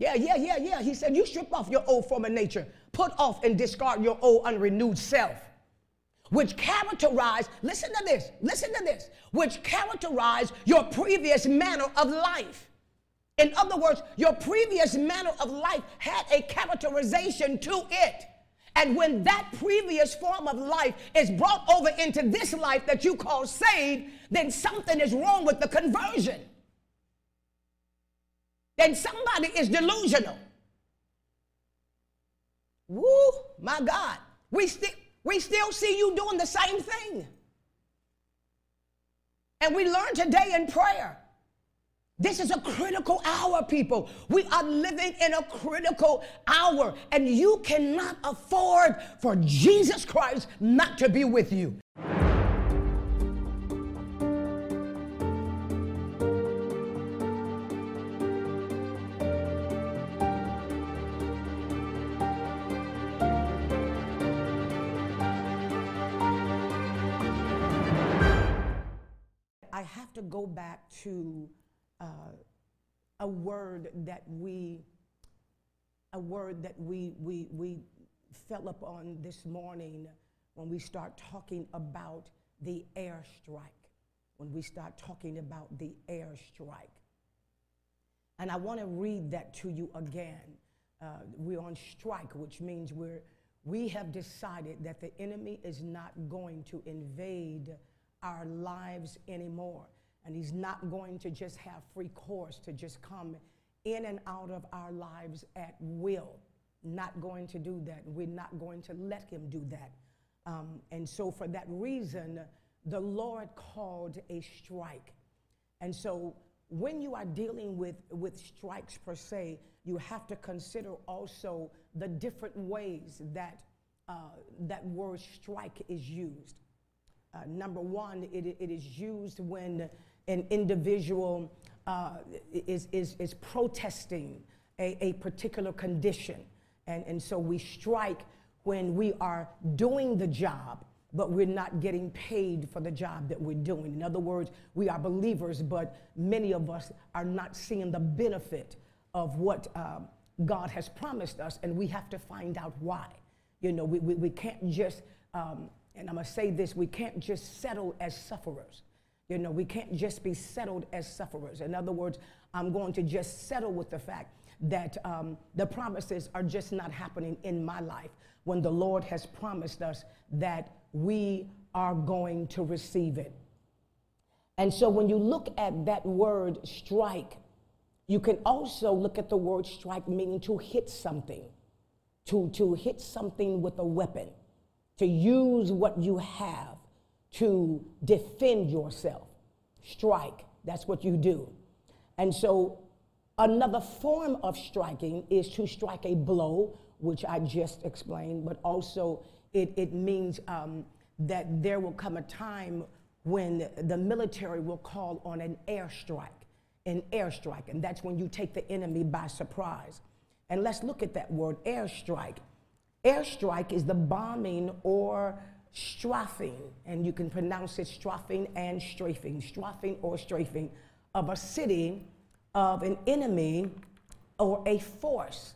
Yeah, yeah, yeah, yeah. He said, You strip off your old former nature, put off and discard your old unrenewed self, which characterize, listen to this, listen to this, which characterize your previous manner of life. In other words, your previous manner of life had a characterization to it. And when that previous form of life is brought over into this life that you call saved, then something is wrong with the conversion. Then somebody is delusional. Woo, my God. We, still we still see you doing the same thing. And we learn today in prayer this is a critical hour, people. We are living in a critical hour, and you cannot afford for Jesus Christ not to be with you. To go back to uh, a word that we a word that we we we fell upon this morning when we start talking about the airstrike. When we start talking about the airstrike. And i want to read that to you again. Uh, we're on strike which means we're we have decided that the enemy is not going to invade our lives anymore and He's not going to just have free course to just come in and out of our lives at will. Not going to do that. We're not going to let Him do that. Um, and so, for that reason, the Lord called a strike. And so, when you are dealing with, with strikes per se, you have to consider also the different ways that uh, that word strike is used. Uh, number one, it, it is used when an individual uh, is, is, is protesting a, a particular condition. And, and so we strike when we are doing the job, but we're not getting paid for the job that we're doing. In other words, we are believers, but many of us are not seeing the benefit of what uh, God has promised us, and we have to find out why. You know, we, we, we can't just, um, and I'm gonna say this, we can't just settle as sufferers. You know, we can't just be settled as sufferers. In other words, I'm going to just settle with the fact that um, the promises are just not happening in my life when the Lord has promised us that we are going to receive it. And so when you look at that word strike, you can also look at the word strike meaning to hit something, to, to hit something with a weapon, to use what you have to defend yourself. Strike, that's what you do. And so, another form of striking is to strike a blow, which I just explained, but also it, it means um, that there will come a time when the military will call on an airstrike, an airstrike, and that's when you take the enemy by surprise. And let's look at that word, airstrike. Airstrike is the bombing or strafing, and you can pronounce it strafing and strafing, strafing or strafing of a city, of an enemy, or a force.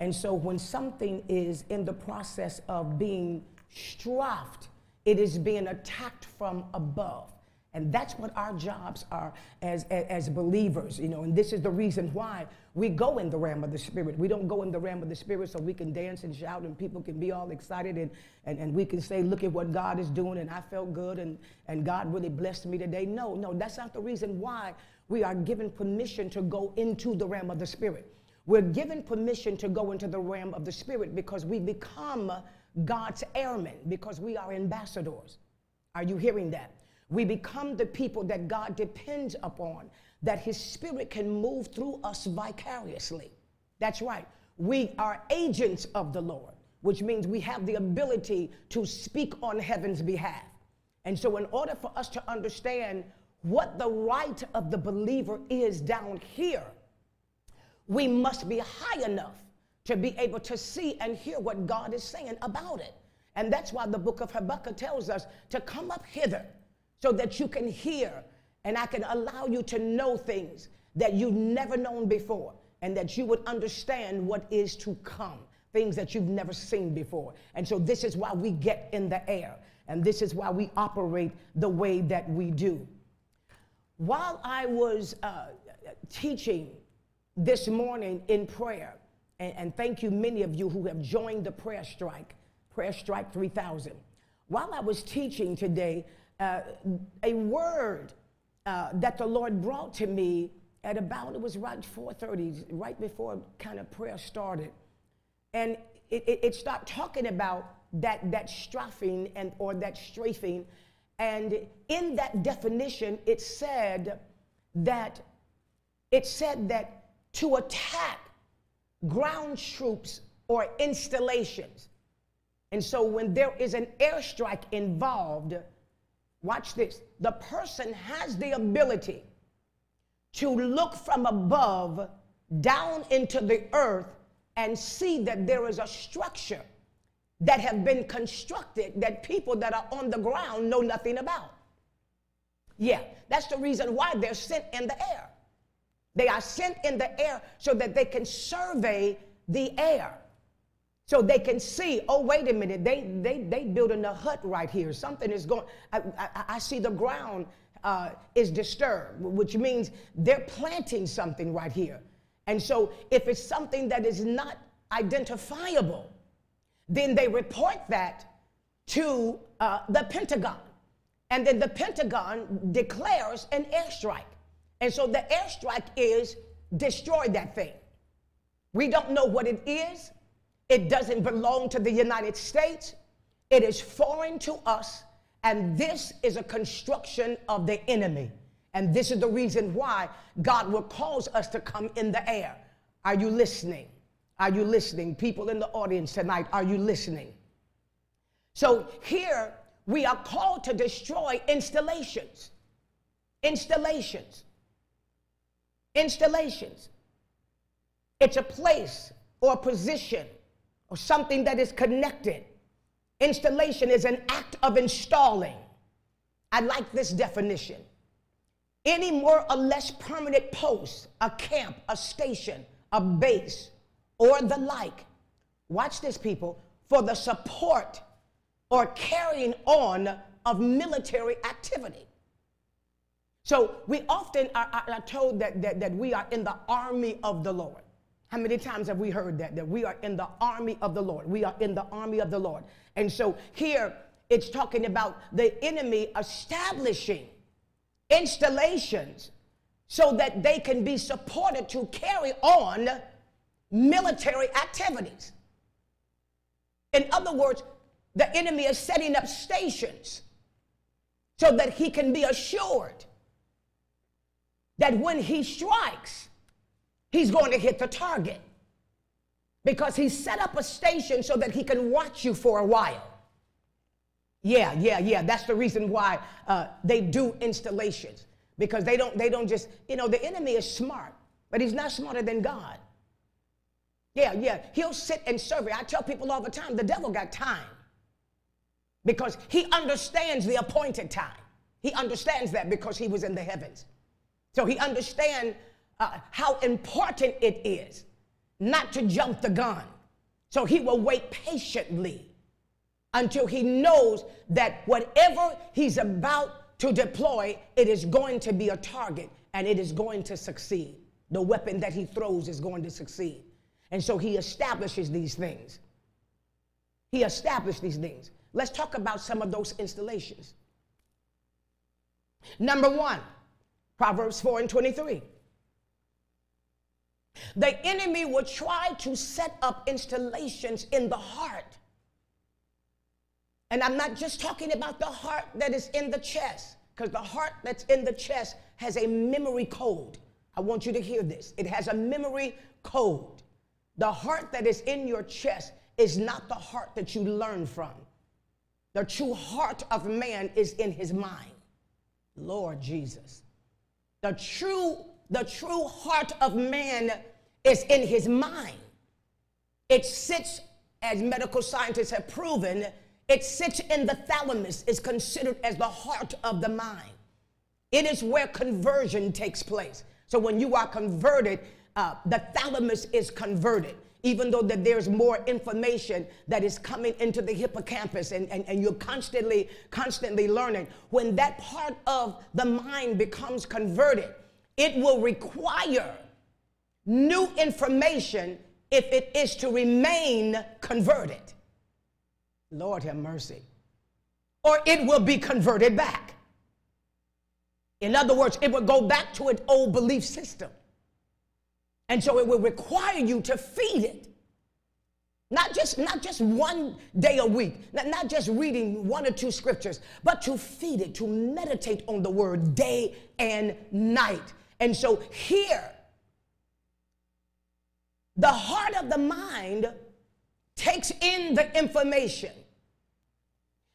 And so when something is in the process of being strafed, it is being attacked from above. And that's what our jobs are as, as, believers, you know. And this is the reason why we go in the realm of the Spirit. We don't go in the realm of the Spirit so we can dance and shout and people can be all excited and, and, and we can say, look at what God is doing and I felt good and, and God really blessed me today. No, no, that's not the reason why we are given permission to go into the realm of the Spirit. We're given permission to go into the realm of the Spirit because we become God's airmen, because we are ambassadors. Are you hearing that? We become the people that God depends upon, that His Spirit can move through us vicariously. That's right. We are agents of the Lord, which means we have the ability to speak on heaven's behalf. And so, in order for us to understand what the right of the believer is down here, we must be high enough to be able to see and hear what God is saying about it. And that's why the book of Habakkuk tells us to come up hither so that you can hear and I can allow you to know things that you've never known before. and that you would understand what is to come, things that you've never seen before. And so this is why we get in the air, and this is why we operate the way that we do. While I was uh, teaching this morning in prayer, and, and thank you, many of you who have joined the prayer strike, Prayer Strike 3000. While I was teaching today, uh, a word uh, that the Lord brought to me at about it was right 4:30, right before kind of prayer started, and it, it, it started talking about that that strafing and or that strafing, and in that definition it said that it said that to attack ground troops or installations. And so when there is an airstrike involved, watch this, the person has the ability to look from above down into the earth and see that there is a structure that have been constructed that people that are on the ground know nothing about. Yeah, that's the reason why they're sent in the air. They are sent in the air so that they can survey the air. So they can see, oh, wait a minute, they, they, they building a hut right here. Something is going, I, I, I see the ground uh, is disturbed, which means they're planting something right here. And so if it's something that is not identifiable, then they report that to uh, the Pentagon. And then the Pentagon declares an airstrike. And so the airstrike is destroy that thing. We don't know what it is. It doesn't belong to the United States. It is foreign to us. And this is a construction of the enemy. And this is the reason why God will cause us to come in the air. Are you listening? Are you listening? People in the audience tonight, are you listening? So here we are called to destroy installations. Installations. Installations. It's a place or a position or something that is connected. Installation is an act of installing. I like this definition. Any more or less permanent post, a camp, a station, a base, or the like. Watch this, people, for the support or carrying on of military activity. So we often are, are, told that, that, that we are in the army of the Lord. How many times have we heard that? That we are in the army of the Lord. We are in the army of the Lord. And so here it's talking about the enemy establishing installations so that they can be supported to carry on military activities. In other words, the enemy is setting up stations so that he can be assured that when he strikes, he's going to hit the target because he set up a station so that he can watch you for a while. Yeah, yeah, yeah. That's the reason why uh, they do installations because they don't they don't just you know the enemy is smart, but he's not smarter than God. Yeah, yeah. He'll sit and survey. I tell people all the time, the devil got time because he understands the appointed time. He understands that because he was in the heavens. So he understands uh, how important it is not to jump the gun. So he will wait patiently until he knows that whatever he's about to deploy, it is going to be a target and it is going to succeed. The weapon that he throws is going to succeed. And so he establishes these things. He established these things. Let's talk about some of those installations. Number one, Proverbs 4 and 23. The enemy will try to set up installations in the heart. And I'm not just talking about the heart that is in the chest, because the heart that's in the chest has a memory code. I want you to hear this. It has a memory code. The heart that is in your chest is not the heart that you learn from. The true heart of man is in his mind. Lord Jesus. The true, the true heart of man is in his mind. It sits, as medical scientists have proven, it sits in the thalamus, is considered as the heart of the mind. It is where conversion takes place. So when you are converted, uh, the thalamus is converted even though that there's more information that is coming into the hippocampus and, and, and you're constantly constantly learning when that part of the mind becomes converted it will require new information if it is to remain converted lord have mercy or it will be converted back in other words it will go back to an old belief system and so it will require you to feed it. Not just, not just one day a week, not, not just reading one or two scriptures, but to feed it, to meditate on the word day and night. And so here, the heart of the mind takes in the information.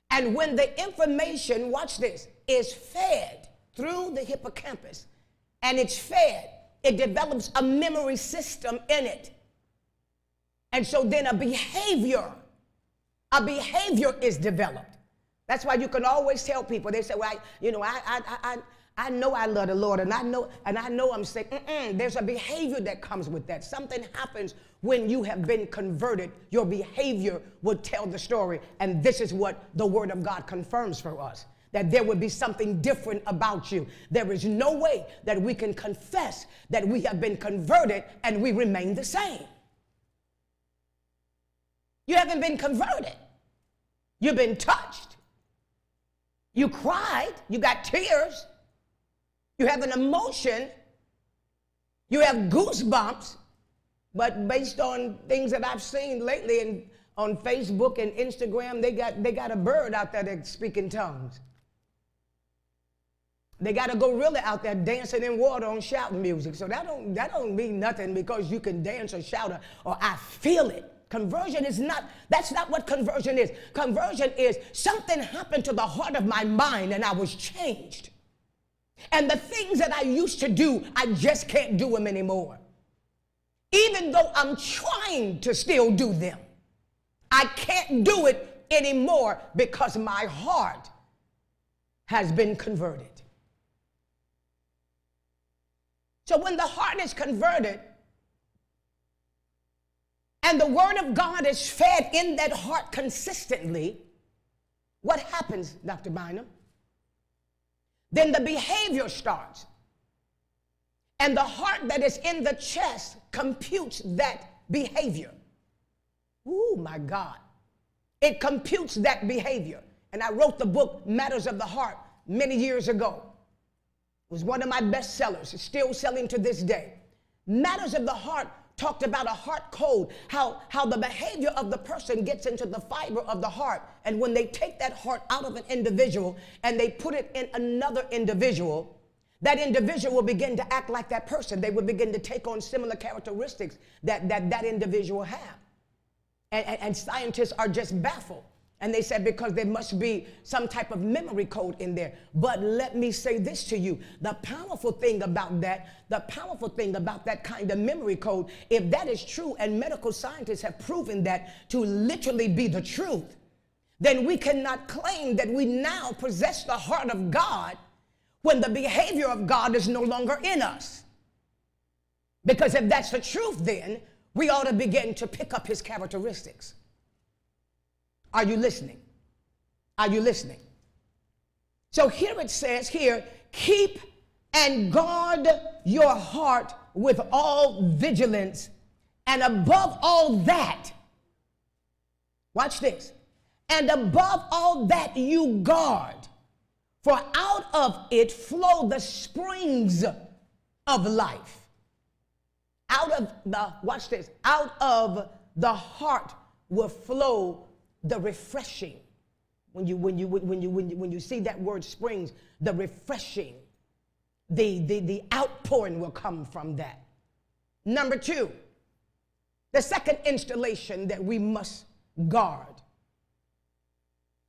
And when the information, watch this, is fed through the hippocampus and it's fed it develops a memory system in it. And so then a behavior, a behavior is developed. That's why you can always tell people, they say, well, I, you know, I, I, I, I know I love the Lord and I know, and I know I'm. Mm-mm. There's a behavior that comes with that. Something happens when you have been converted. Your behavior will tell the story. And this is what the Word of God confirms for us that there would be something different about you. There is no way that we can confess that we have been converted and we remain the same. You haven't been converted, you've been touched. You cried, you got tears, you have an emotion, you have goosebumps, but based on things that I've seen lately and on Facebook and Instagram, they got, they got a bird out there that's speaking tongues. They got a gorilla out there dancing in water on shouting music. So that don't, that don't mean nothing because you can dance or shout or, or I feel it. Conversion is not, that's not what conversion is. Conversion is something happened to the heart of my mind and I was changed. And the things that I used to do, I just can't do them anymore. Even though I'm trying to still do them, I can't do it anymore because my heart has been converted. So when the heart is converted and the word of God is fed in that heart consistently, what happens, Dr. Bynum? Then the behavior starts. And the heart that is in the chest computes that behavior. Oh my God. It computes that behavior. And I wrote the book Matters of the Heart many years ago It was one of my best sellers. It's still selling to this day. Matters of the Heart talked about a heart code, how, how the behavior of the person gets into the fiber of the heart. And when they take that heart out of an individual and they put it in another individual, that individual will begin to act like that person. They will begin to take on similar characteristics that that, that individual have. And, and, and scientists are just baffled. And they said, because there must be some type of memory code in there. But let me say this to you the powerful thing about that, the powerful thing about that kind of memory code, if that is true, and medical scientists have proven that to literally be the truth, then we cannot claim that we now possess the heart of God when the behavior of God is no longer in us. Because if that's the truth, then we ought to begin to pick up his characteristics. Are you listening? Are you listening? So here it says here, keep and guard your heart with all vigilance, and above all that, watch this, and above all that you guard, for out of it flow the springs of life. Out of the, watch this, out of the heart will flow the refreshing. When you, when you, when you, when you, when you see that word springs, the refreshing, the, the, the outpouring will come from that. Number two, the second installation that we must guard.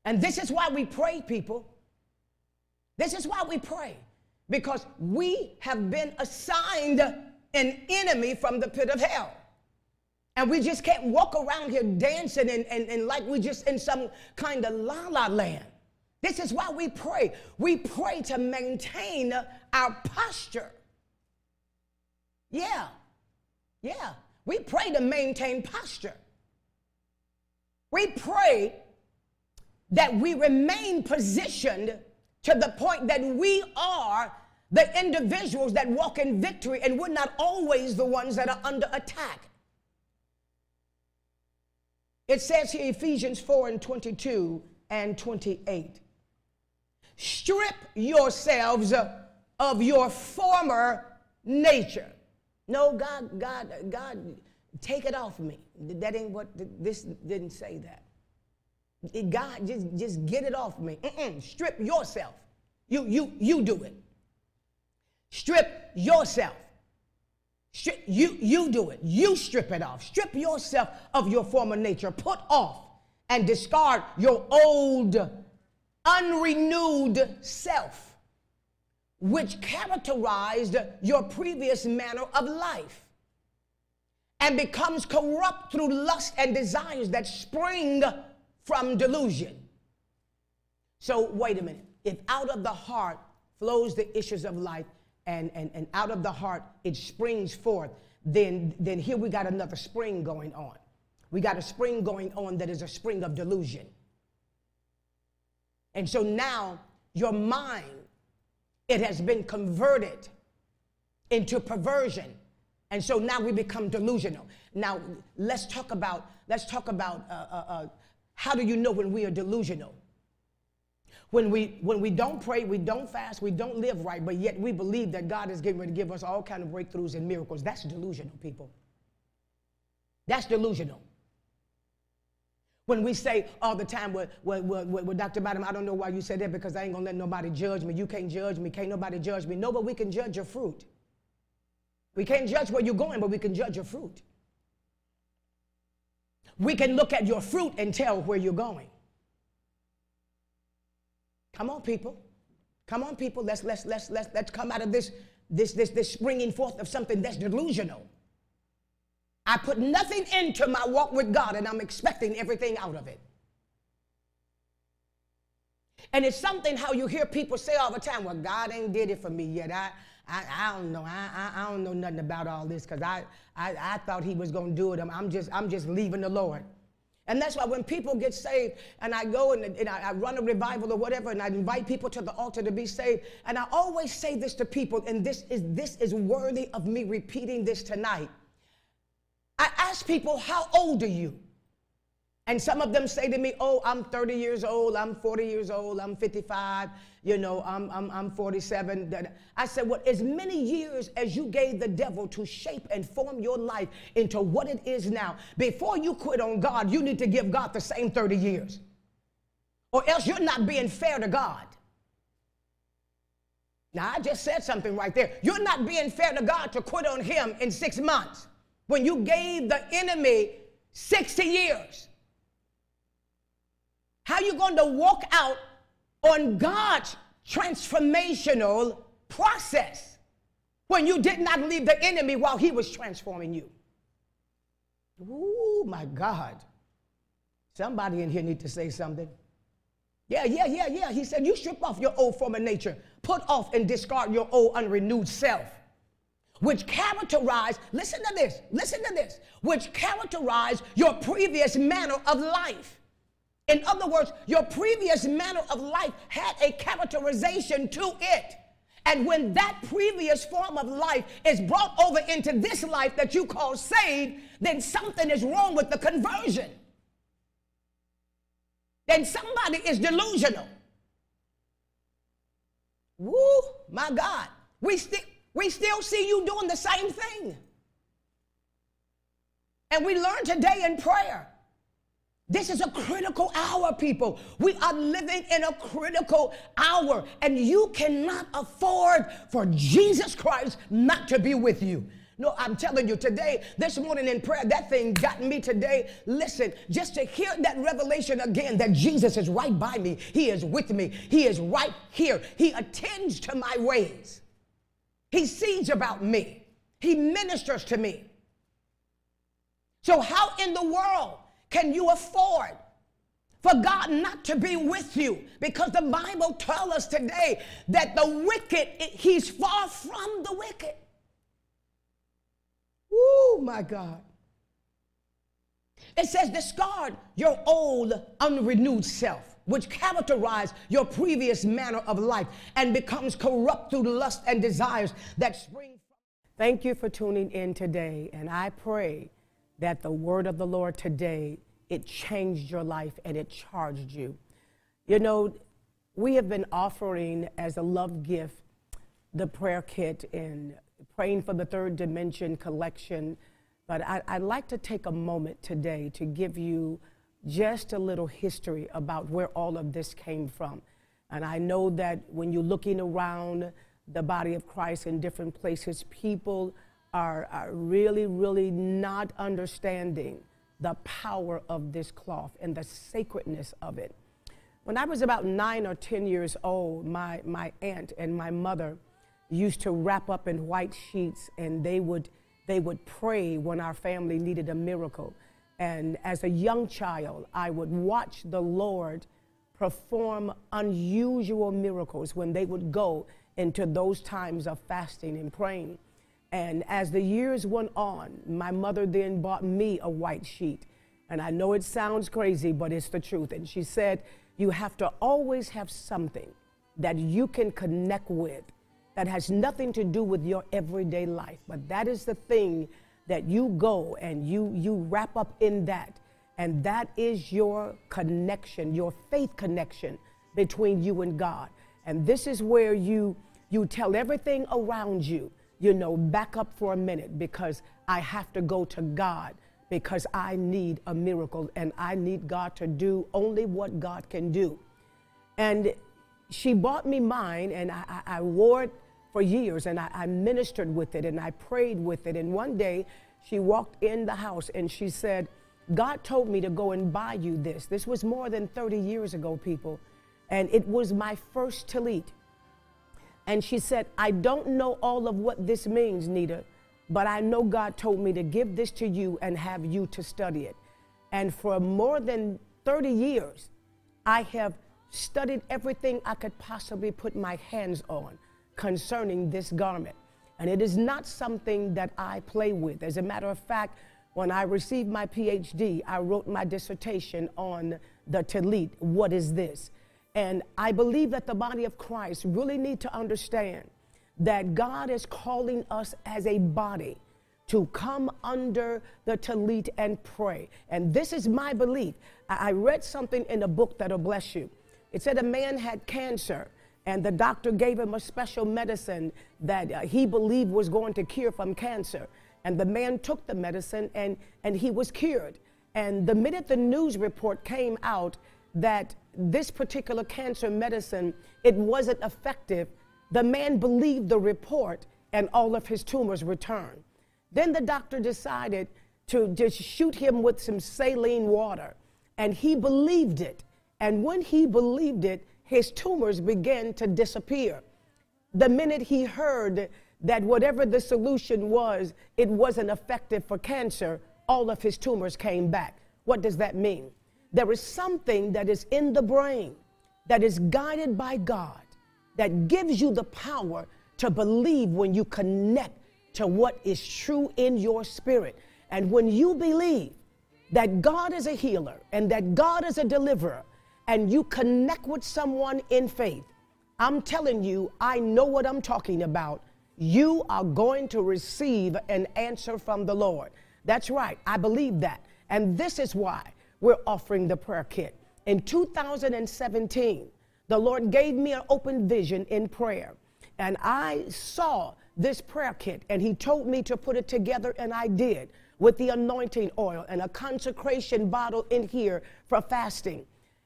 And this is why we pray, people. This is why we pray. Because we have been assigned an enemy from the pit of hell. And we just can't walk around here dancing and, and, and like we're just in some kind of la la land. This is why we pray. We pray to maintain our posture. Yeah. Yeah, we pray to maintain posture. We pray that we remain positioned to the point that we are the individuals that walk in victory and we're not always the ones that are under attack. It says here, Ephesians 4 and 22 and 28. Strip yourselves of your former nature. No, God, God, God, take it off me. That ain't what this didn't say that. God, just, just get it off me. Mm-mm, strip yourself. You, you, you do it. Strip yourself. Strip, you, you do it. You strip it off. Strip yourself of your former nature. Put off and discard your old, unrenewed self, which characterized your previous manner of life and becomes corrupt through lust and desires that spring from delusion. So, wait a minute. If out of the heart flows the issues of life, and, and, and out of the heart it springs forth, then, then here we got another spring going on. We got a spring going on that is a spring of delusion. And so now your mind, it has been converted into perversion. And so now we become delusional. Now let's talk about, let's talk about uh, uh, uh, how do you know when we are delusional? When we, when we don't pray, we don't fast, we don't live right, but yet we believe that God is getting ready to give us all kind of breakthroughs and miracles. That's delusional, people. That's delusional. When we say all the time, well, well, well, well, Dr. Bottom, I don't know why you said that because I ain't gonna let nobody judge me. You can't judge me, can't nobody judge me. No, but we can judge your fruit. We can't judge where you're going, but we can judge your fruit. We can look at your fruit and tell where you're going. Come on, people. Come on, people. Let's let's let's let's let's come out of this this this this springing forth of something that's delusional. I put nothing into my walk with God, and I'm expecting everything out of it. And it's something how you hear people say all the time, "Well, God ain't did it for me yet. I I, I don't know. I, I, I don't know nothing about all this because I, I I thought He was going to do it. I'm, I'm just I'm just leaving the Lord." And that's why when people get saved and I go and, and I, I, run a revival or whatever and I invite people to the altar to be saved, and I always say this to people, and this is this is worthy of me repeating this tonight. I ask people, how old are you? And some of them say to me, Oh, I'm 30 years old, I'm 40 years old, I'm 55, you know, I'm, I'm, I'm 47. I said, Well, as many years as you gave the devil to shape and form your life into what it is now, before you quit on God, you need to give God the same 30 years. Or else you're not being fair to God. Now, I just said something right there. You're not being fair to God to quit on Him in six months when you gave the enemy 60 years. How you going to walk out on God's transformational process when you did not leave the enemy while he was transforming you? Oh my God. Somebody in here need to say something. Yeah, yeah, yeah, yeah. He said, You strip off your old former nature, put off and discard your old unrenewed self, which characterize, listen to this, listen to this, which characterize your previous manner of life. In other words, your previous manner of life had a characterization to it. And when that previous form of life is brought over into this life that you call saved, then something is wrong with the conversion. Then somebody is delusional. Woo, my God. We, st- we still see you doing the same thing. And we learn today in prayer this is a critical hour, people. We are living in a critical hour, and you cannot afford for Jesus Christ not to be with you. No, I'm telling you today, this morning in prayer, that thing got me today. Listen, just to hear that revelation again that Jesus is right by me, He is with me, He is right here, He attends to my ways, He sees about me, He ministers to me. So, how in the world can you afford for God not to be with you? Because the Bible tells us today that the wicked, he's far from the wicked. Oh my God. It says, discard your old, unrenewed self, which characterize your previous manner of life and becomes corrupt through lust and desires that spring from. Thank you for tuning in today, and I pray that the word of the Lord today it changed your life and it charged you. You know, we have been offering as a love gift the prayer kit and praying for the third dimension collection. But I, would like to take a moment today to give you just a little history about where all of this came from. And I know that when you're looking around the body of Christ in different places, people are, are really, really not understanding the power of this cloth and the sacredness of it. When I was about nine or 10 years old, my, my aunt and my mother used to wrap up in white sheets and they would, they would pray when our family needed a miracle. And as a young child, I would watch the Lord perform unusual miracles when they would go into those times of fasting and praying. And as the years went on, my mother then bought me a white sheet. And I know it sounds crazy, but it's the truth. And she said, You have to always have something that you can connect with that has nothing to do with your everyday life. But that is the thing that you go and you, you wrap up in that. And that is your connection, your faith connection between you and God. And this is where you, you tell everything around you you know, back up for a minute because I have to go to God because I need a miracle and I need God to do only what God can do. And she bought me mine and I, I, I wore it for years and I, I ministered with it and I prayed with it. And one day she walked in the house and she said, God told me to go and buy you this. This was more than 30 years ago, people. And it was my first tallit. And she said, I don't know all of what this means, Nita, but I know God told me to give this to you and have you to study it. And for more than 30 years, I have studied everything I could possibly put my hands on concerning this garment. And it is not something that I play with. As a matter of fact, when I received my PhD, I wrote my dissertation on the Tallit. What is this? And I believe that the body of Christ really need to understand that God is calling us as a body to come under the talit and pray. And this is my belief. I read something in a book that'll bless you. It said a man had cancer, and the doctor gave him a special medicine that uh, he believed was going to cure from cancer. And the man took the medicine, and, and he was cured. And the minute the news report came out that this particular cancer medicine, it wasn't effective. The man believed the report and all of his tumors returned. Then the doctor decided to just shoot him with some saline water, and he believed it. And when he believed it, his tumors began to disappear. The minute he heard that whatever the solution was, it wasn't effective for cancer, all of his tumors came back. What does that mean? There is something that is in the brain that is guided by God that gives you the power to believe when you connect to what is true in your spirit. And when you believe that God is a healer and that God is a deliverer, and you connect with someone in faith, I'm telling you, I know what I'm talking about. You are going to receive an answer from the Lord. That's right, I believe that. And this is why we're offering the prayer kit. In 2017, the Lord gave me an open vision in prayer, and I saw this prayer kit, and He told me to put it together, and I did with the anointing oil and a consecration bottle in here for fasting.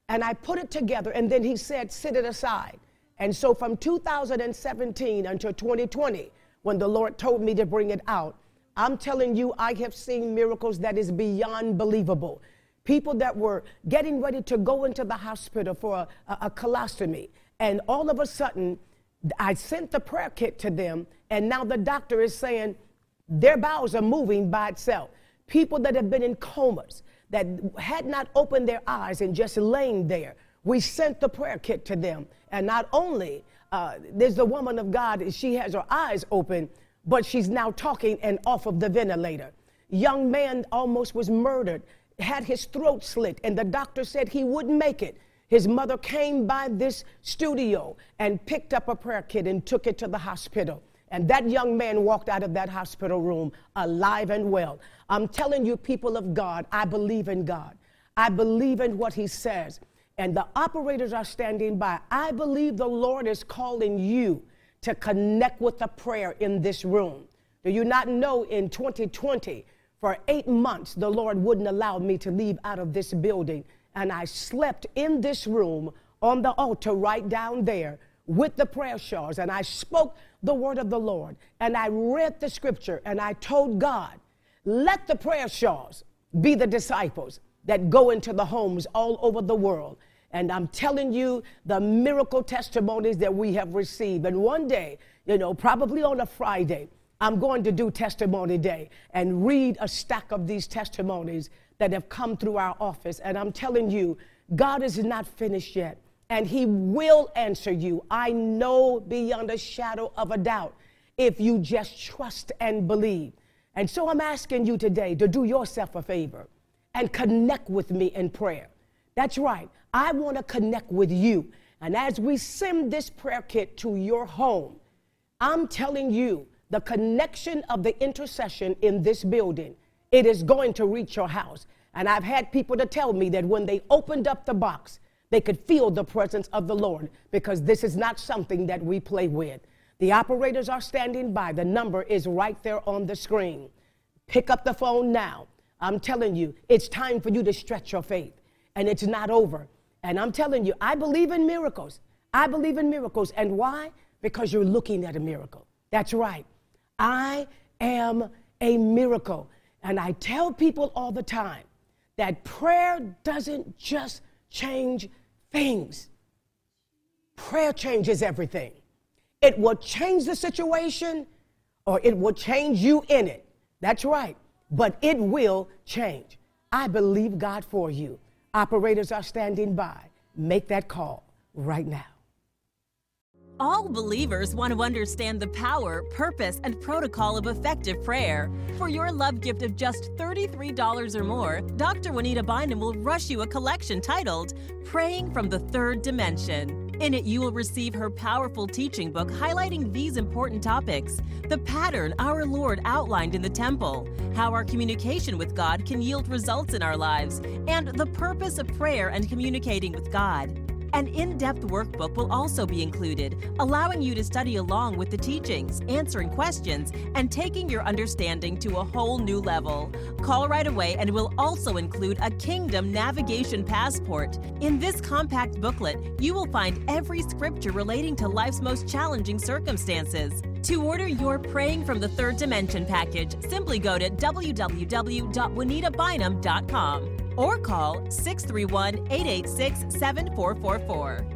And I put it together, and then He said, Sit it aside. And so from 2017 until 2020, when the Lord told me to bring it out, I'm telling you, I have seen miracles that is beyond believable people that were getting ready to go into the hospital for a, a, a colostomy. And all of a sudden, I sent the prayer kit to them, and now the doctor is saying their bowels are moving by itself. People that have been in comas, that had not opened their eyes and just laying there, we sent the prayer kit to them. And not only uh, there's the woman of God, she has her eyes open, but she's now talking and off of the ventilator. Young man almost was murdered, had his throat slit, and the doctor said he wouldn't make it. His mother came by this studio and picked up a prayer kit and took it to the hospital. And that young man walked out of that hospital room alive and well. I'm telling you, people of God, I believe in God. I believe in what He says. And the operators are standing by. I believe the Lord is calling you to connect with the prayer in this room. Do you not know in 2020, for eight months, the Lord wouldn't allow me to leave out of this building? And I slept in this room on the altar right down there with the prayer shawls. And I spoke the word of the Lord. And I read the scripture and I told God, let the prayer shawls be the disciples that go into the homes all over the world. And I'm telling you the miracle testimonies that we have received. And one day, you know, probably on a Friday, I'm going to do testimony day and read a stack of these testimonies that have come through our office. And I'm telling you, God is not finished yet and he will answer you. I know beyond a shadow of a doubt if you just trust and believe. And so I'm asking you today to do yourself a favor and connect with me in prayer. That's right. I want to connect with you. And as we send this prayer kit to your home, I'm telling you the connection of the intercession in this building, it is going to reach your house. And I've had people to tell me that when they opened up the box, they could feel the presence of the Lord because this is not something that we play with. The operators are standing by. The number is right there on the screen. Pick up the phone now. I'm telling you, it's time for you to stretch your faith, and it's not over. And I'm telling you, I believe in miracles. I believe in miracles. And why? Because you're looking at a miracle. That's right. I am a miracle. And I tell people all the time that prayer doesn't just change things. Prayer changes everything. It will change the situation or it will change you in it. That's right. But it will change. I believe God for you. Operators are standing by. Make that call right now. All believers want to understand the power, purpose, and protocol of effective prayer. For your love gift of just $33 or more, Dr. Juanita Bynum will rush you a collection titled Praying from the Third Dimension. In it, you will receive her powerful teaching book highlighting these important topics the pattern our Lord outlined in the temple, how our communication with God can yield results in our lives, and the purpose of prayer and communicating with God. An in depth workbook will also be included, allowing you to study along with the teachings, answering questions, and taking your understanding to a whole new level. Call right away and we'll also include a Kingdom Navigation Passport. In this compact booklet, you will find every scripture relating to life's most challenging circumstances. To order your Praying from the Third Dimension package, simply go to www.juanitabynum.com or call 631 886 7444.